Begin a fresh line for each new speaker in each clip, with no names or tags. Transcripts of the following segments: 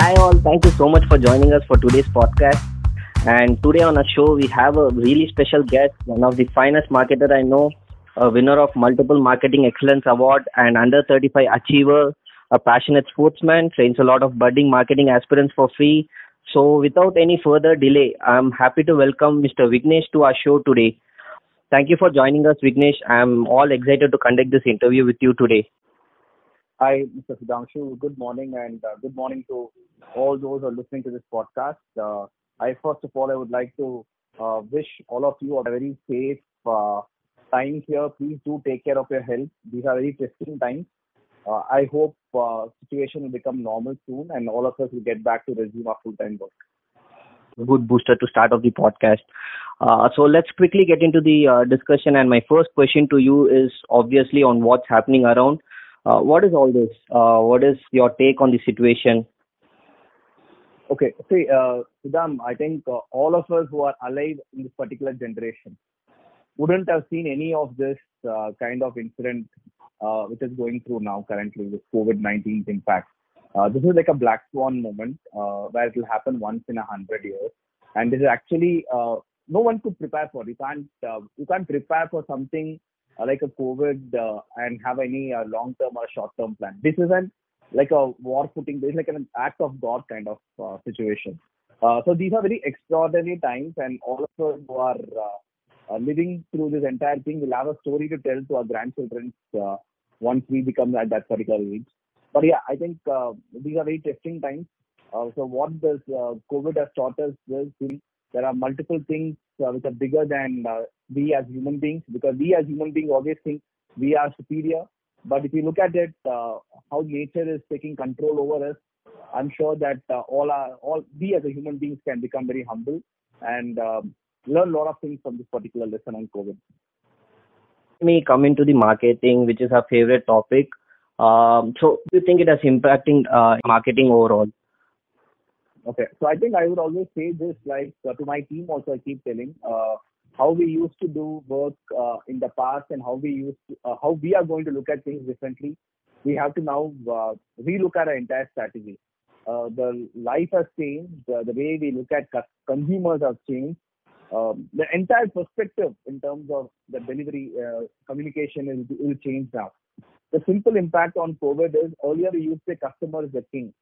Hi, all. Thank you so much for joining us for today's podcast. And today on our show, we have a really special guest, one of the finest marketer I know, a winner of multiple Marketing Excellence Award and Under 35 Achiever, a passionate sportsman, trains a lot of budding marketing aspirants for free. So, without any further delay, I'm happy to welcome Mr. Vignesh to our show today. Thank you for joining us, Vignesh. I'm all excited to conduct this interview with you today.
Hi, Mr. Sudhanshu. Good morning, and uh, good morning to all those who are listening to this podcast. Uh, I first of all, I would like to uh, wish all of you a very safe uh, time here. Please do take care of your health. These are very testing times. Uh, I hope uh, situation will become normal soon, and all of us will get back to resume our full-time work.
Good booster to start off the podcast. So let's quickly get into the discussion. And my first question to you is obviously on what's happening around. Uh, what is all this? Uh, what is your take on the situation?
Okay, see, uh, I think uh, all of us who are alive in this particular generation wouldn't have seen any of this uh, kind of incident uh, which is going through now currently with COVID-19's impact. Uh, this is like a black swan moment where it will happen once in a hundred years, and this is actually no one could prepare for. You can't you can't prepare for something like a COVID uh, and have any uh, long-term or short-term plan. This isn't like a war footing. This is like an act of God kind of uh, situation. Uh, so these are very extraordinary times, and all of us who are uh, uh, living through this entire thing will have a story to tell to our grandchildren uh, once we become at that particular age. But yeah, I think uh, these are very testing times. Uh, so what this uh, COVID has taught us is there are multiple things uh, which are bigger than uh, we as human beings because we as human beings always think we are superior. But if you look at it, uh, how nature is taking control over us, I'm sure that uh, all our all we as a human beings can become very humble and um, learn a lot of things from this particular lesson on COVID.
Let me come into the marketing, which is our favorite topic. Um, so, do you think it is impacting uh, marketing overall?
Okay, so I think I would always say this, like uh, to my team also, I keep telling uh, how we used to do work uh, in the past and how we used to, uh, how we are going to look at things differently. We have to now uh, relook at our entire strategy. Uh, the life has changed. The way we look at consumers have changed. Um, the entire perspective in terms of the delivery communication is, will change now. The simple impact on COVID is earlier we used to say customer is the king.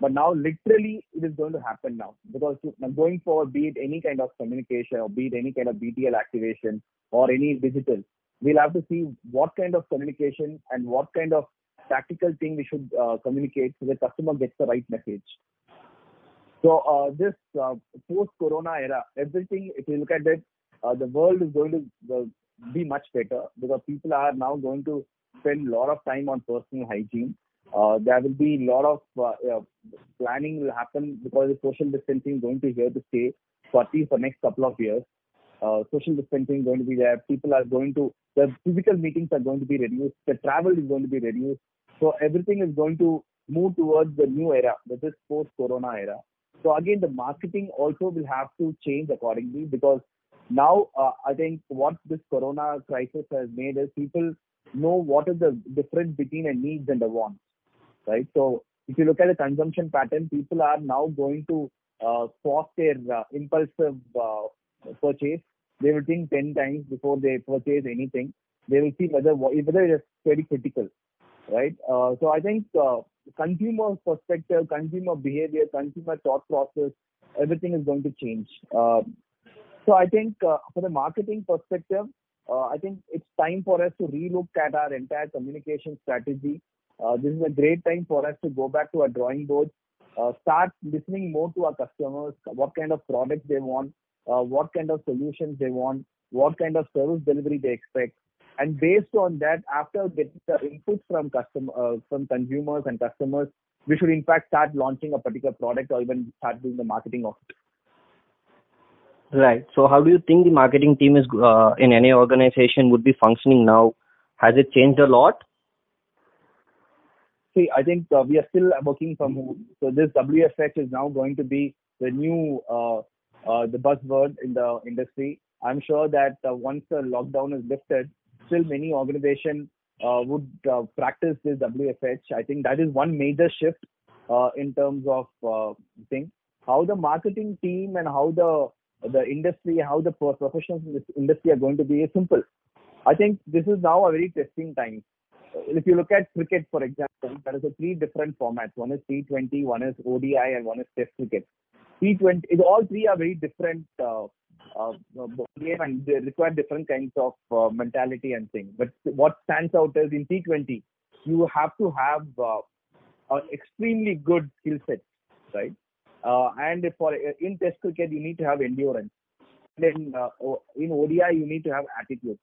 But now, literally, it is going to happen now because going forward, be it any kind of communication or be it any kind of BTL activation or any digital, we'll have to see what kind of communication and what kind of tactical thing we should uh, communicate so the customer gets the right message. So uh, this uh, post-corona era, everything, if you look at it, uh, the world is going to uh, be much better because people are now going to spend a lot of time on personal hygiene. Uh, there will be a lot of uh, planning will happen because the social distancing is going to be here to stay for at least for next couple of years. Uh, social distancing is going to be there. People are going to the physical meetings are going to be reduced. The travel is going to be reduced. So everything is going to move towards the new era, that is post-corona era. So again, the marketing also will have to change accordingly because now I think what this corona crisis has made is people know what is the difference between a needs and a want, right? So if you look at the consumption pattern, people are now going to uh, pause their uh, impulsive uh, purchase. They will think 10 times before they purchase anything. They will see whether whether it is very critical, right? Uh, so I think uh, consumer perspective, consumer behavior, consumer thought process, everything is going to change. Uh, so I think for the marketing perspective, I think it's time for us to relook at our entire communication strategy. Uh, this is a great time for us to go back to our drawing board, uh, start listening more to our customers, what kind of products they want, uh, what kind of solutions they want, what kind of service delivery they expect, and based on that, after getting the inputs from customer, from consumers and customers, we should in fact start launching a particular product or even start doing the marketing of it.
Right. So, how do you think the marketing team is uh, in any organization would be functioning now? Has it changed a lot?
See, I think uh, we are still working from home. So this WFH is now going to be the new uh, uh, the buzzword in the industry. I'm sure that uh, once the lockdown is lifted, still many organizations uh, would uh, practice this WFH. I think that is one major shift in terms of uh, thing. How the marketing team and how the the industry, how the professionals in this industry are going to be is simple. I think this is now a very testing time. If you look at cricket, for example, there is a three different formats. One is T20, one is ODI, and one is Test cricket. T20, all three are very different uh, uh, game and they require different kinds of uh, mentality and things. But what stands out is in T20, you have to have uh, an extremely good skill set, right? Uh, and for in Test cricket, you need to have endurance. Then uh, in ODI, you need to have attitude.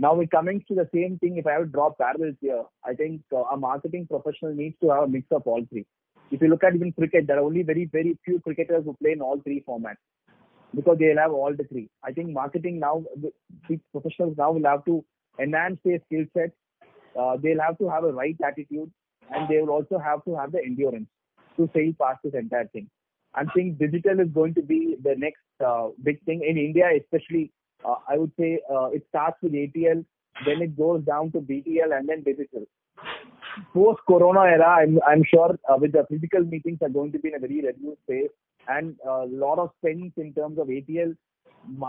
Now we're coming to the same thing. If I have to draw parallels here, I think uh, a marketing professional needs to have a mix of all three. If you look at even cricket, there are only very, very few cricketers who play in all three formats because they'll have all the three. I think marketing now, the professionals now will have to enhance their skill set. Uh, they'll have to have a right attitude and they will also have to have the endurance to sail past this entire thing. I think digital is going to be the next uh, big thing in India, especially. Uh, I would say uh, it starts with ATL, then it goes down to BTL, and then digital. Post Corona era, I'm, I'm sure uh, with the physical meetings are going to be in a very reduced phase and a lot of spends in terms of ATL,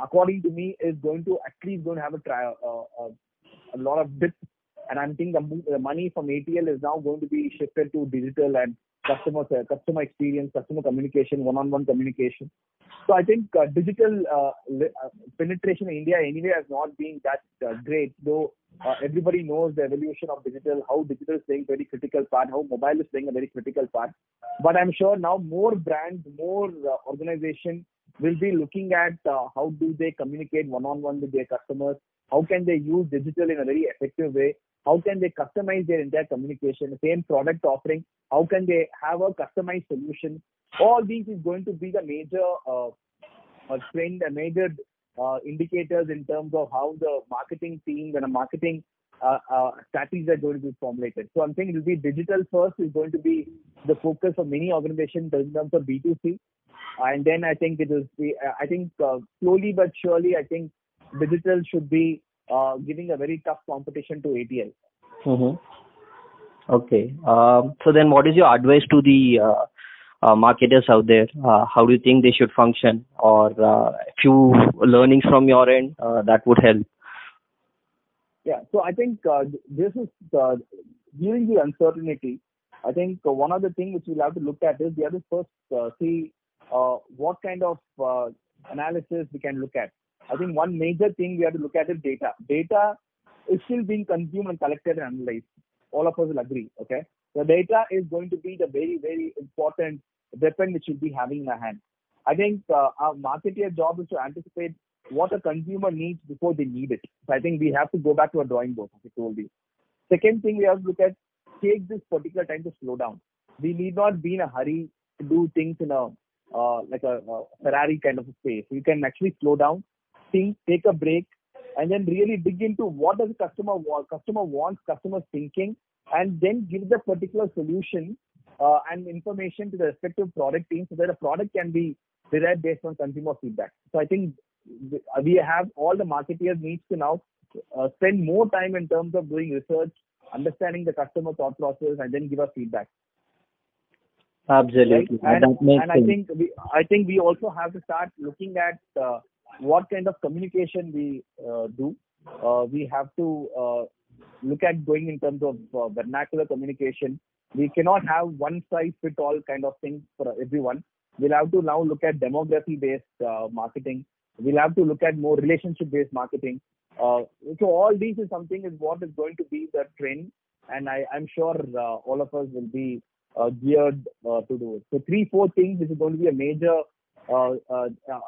according to me, is going to at least going to have a try, a lot of dip. And I'm thinking the, the money from ATL is now going to be shifted to digital and customer customer experience, customer communication, one-on-one communication. So I think uh, digital uh, uh, penetration in India anyway has not been that uh, great, though uh, everybody knows the evolution of digital, how digital is playing a very critical part, how mobile is playing a very critical part. But I'm sure now more brands, more uh, organizations will be looking at how do they communicate one-on-one with their customers, how can they use digital in a very effective way, how can they customize their entire communication, same product offering, how can they have a customized solution. All these is going to be the major uh, trend, a major uh, indicators in terms of how the marketing team and a marketing uh, uh, strategies are going to be formulated. So I'm saying it will be digital first is going to be the focus of many organizations in terms of B2C. And then I think it is, I think uh, slowly but surely, I think digital should be uh, giving a very tough competition to ATL.
Mm-hmm. Okay. Um, so then what is your advice to the uh, uh, marketers out there? Uh, how do you think they should function, or uh, a few learnings from your end uh, that would help?
Yeah. So I think uh, this is uh, during the uncertainty. I think uh, one of the things which we'll have to look at is we have to first uh, see uh, what kind of uh, analysis we can look at. I think one major thing we have to look at is data. Data is still being consumed and collected and analyzed. All of us will agree. Okay. The data is going to be the very, very important weapon which we'll be having in our hand. I think uh, our marketer job is to anticipate what a consumer needs before they need it. So I think we have to go back to a drawing board, as I told you. Second thing we have to look at, take this particular time to slow down. We need not be in a hurry to do things in a uh, like a, a Ferrari kind of a space. You can actually slow down, think, take a break, and then really dig into what does the customer want, customer wants, customer thinking, and then give the particular solution uh, and information to the respective product team so that a product can be derived based on consumer feedback. So I think we have all the marketeers needs to now uh, spend more time in terms of doing research, understanding the customer thought process, and then give us feedback.
Absolutely,
right? and, and I think we I think we also have to start looking at uh, what kind of communication we uh, do. Uh, we have to uh, look at going in terms of vernacular communication. We cannot have one size fit all kind of thing for everyone. We'll have to now look at demography based marketing. We'll have to look at more relationship based marketing. Uh, so all these is something is what is going to be the trend, and I, I'm sure uh, all of us will be uh, geared to do it. So three, four things. This is going to be a major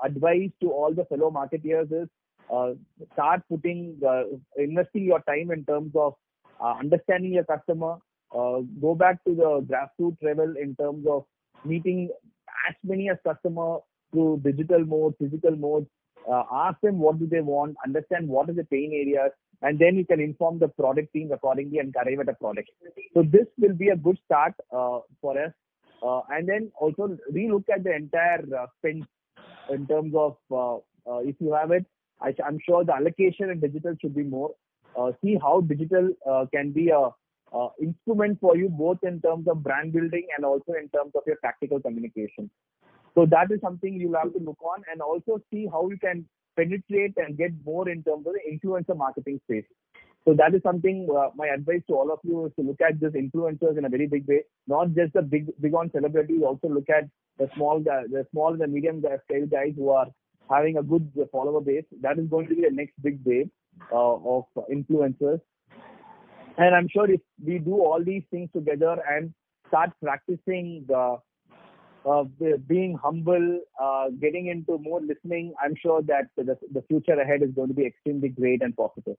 advice to all the fellow marketeers is uh, start putting uh, investing your time in terms of uh, understanding your customer go back to the grassroots level in terms of meeting as many as customer through digital mode physical mode Uh, ask them what do they want understand what is the pain areas and then you can inform the product team accordingly and arrive at a product. So this will be a good start uh, for us. Uh, and then also relook at the entire uh, spend in terms of if you have it, I, am sure the allocation in digital should be more. Uh, see how digital uh, can be a uh, instrument for you both in terms of brand building and also in terms of your tactical communication. So that is something you'll have to look on and also see how you can penetrate and get more in terms of the influencer marketing space. So that is something uh, my advice to all of you is to look at these influencers in a very big way, not just the big big on celebrities. Also look at the small the, small and the medium scale guys who are having a good follower base. That is going to be the next big wave uh, of influencers. And I'm sure if we do all these things together and start practicing the uh, being humble, uh, getting into more listening, I'm sure that the, the future ahead is going to be extremely great and positive.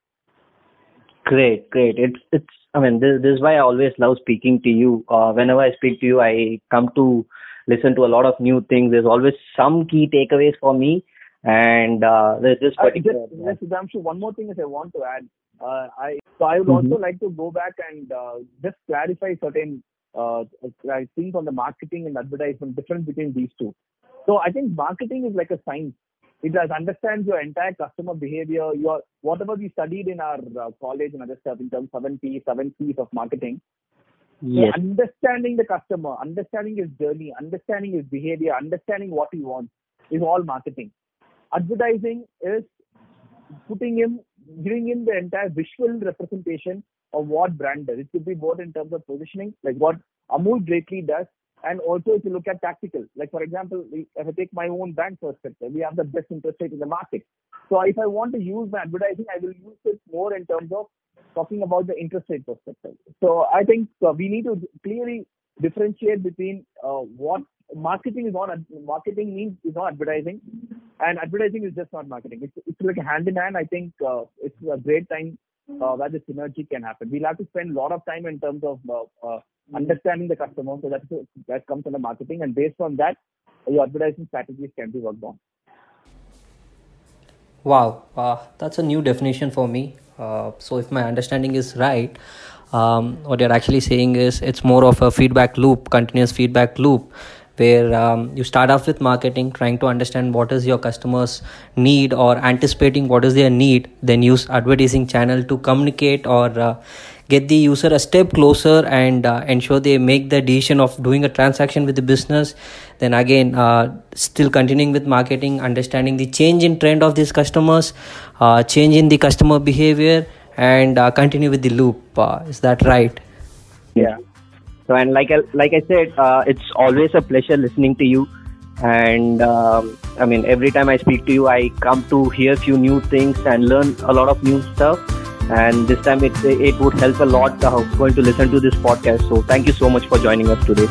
Great, great. It's it's. I mean, this, this is why I always love speaking to you. Uh, whenever I speak to you, I come to listen to a lot of new things. There's always some key takeaways for me, and uh, there's this particular.
Uh, just, just, one more thing is I want to add. Uh, I so I would mm-hmm. also like to go back and uh, just clarify certain uh, things on the marketing and advertisement difference between these two. So I think marketing is like a science. It does understand your entire customer behavior, your whatever we studied in our uh, college and other stuff in terms of seven P, seven P's of marketing.
Yes.
So understanding the customer, understanding his journey, understanding his behavior, understanding what he wants is all marketing. Advertising is putting him, giving him the entire visual representation of what brand does. It could be both in terms of positioning, like what Amul greatly does, and also if you look at tactical. Like for example, if I take my own brand perspective, we have the best interest rate in the market. So if I want to use my advertising, I will use it more in terms of talking about the interest rate perspective. So I think uh, we need to clearly differentiate between uh, what marketing is not marketing means is not advertising, and advertising is just not marketing. It's it's like a hand in hand. I think uh, it's a great time uh, where the synergy can happen. We'll have to spend a lot of time in terms of uh, uh, understanding the customer. So that that comes under marketing, and based on that, your advertising strategies can be worked on.
Wow, uh, that's a new definition for me. Uh, so if my understanding is right, um, what you're actually saying is it's more of a feedback loop, continuous feedback loop, where um, you start off with marketing trying to understand what is your customers need or anticipating what is their need then use advertising channel to communicate or uh, get the user a step closer and uh, ensure they make the decision of doing a transaction with the business. Then again uh, still continuing with marketing understanding the change in trend of these customers uh, change in the customer behavior and uh, continue with the loop uh, is that right?
Yeah so and like I, like I said, uh, it's always a pleasure listening to you. And um, I mean, every time I speak to you, I come to hear a few new things and learn a lot of new stuff. And this time, it it would help a lot uh, going to listen to this podcast. So thank you so much for joining us today.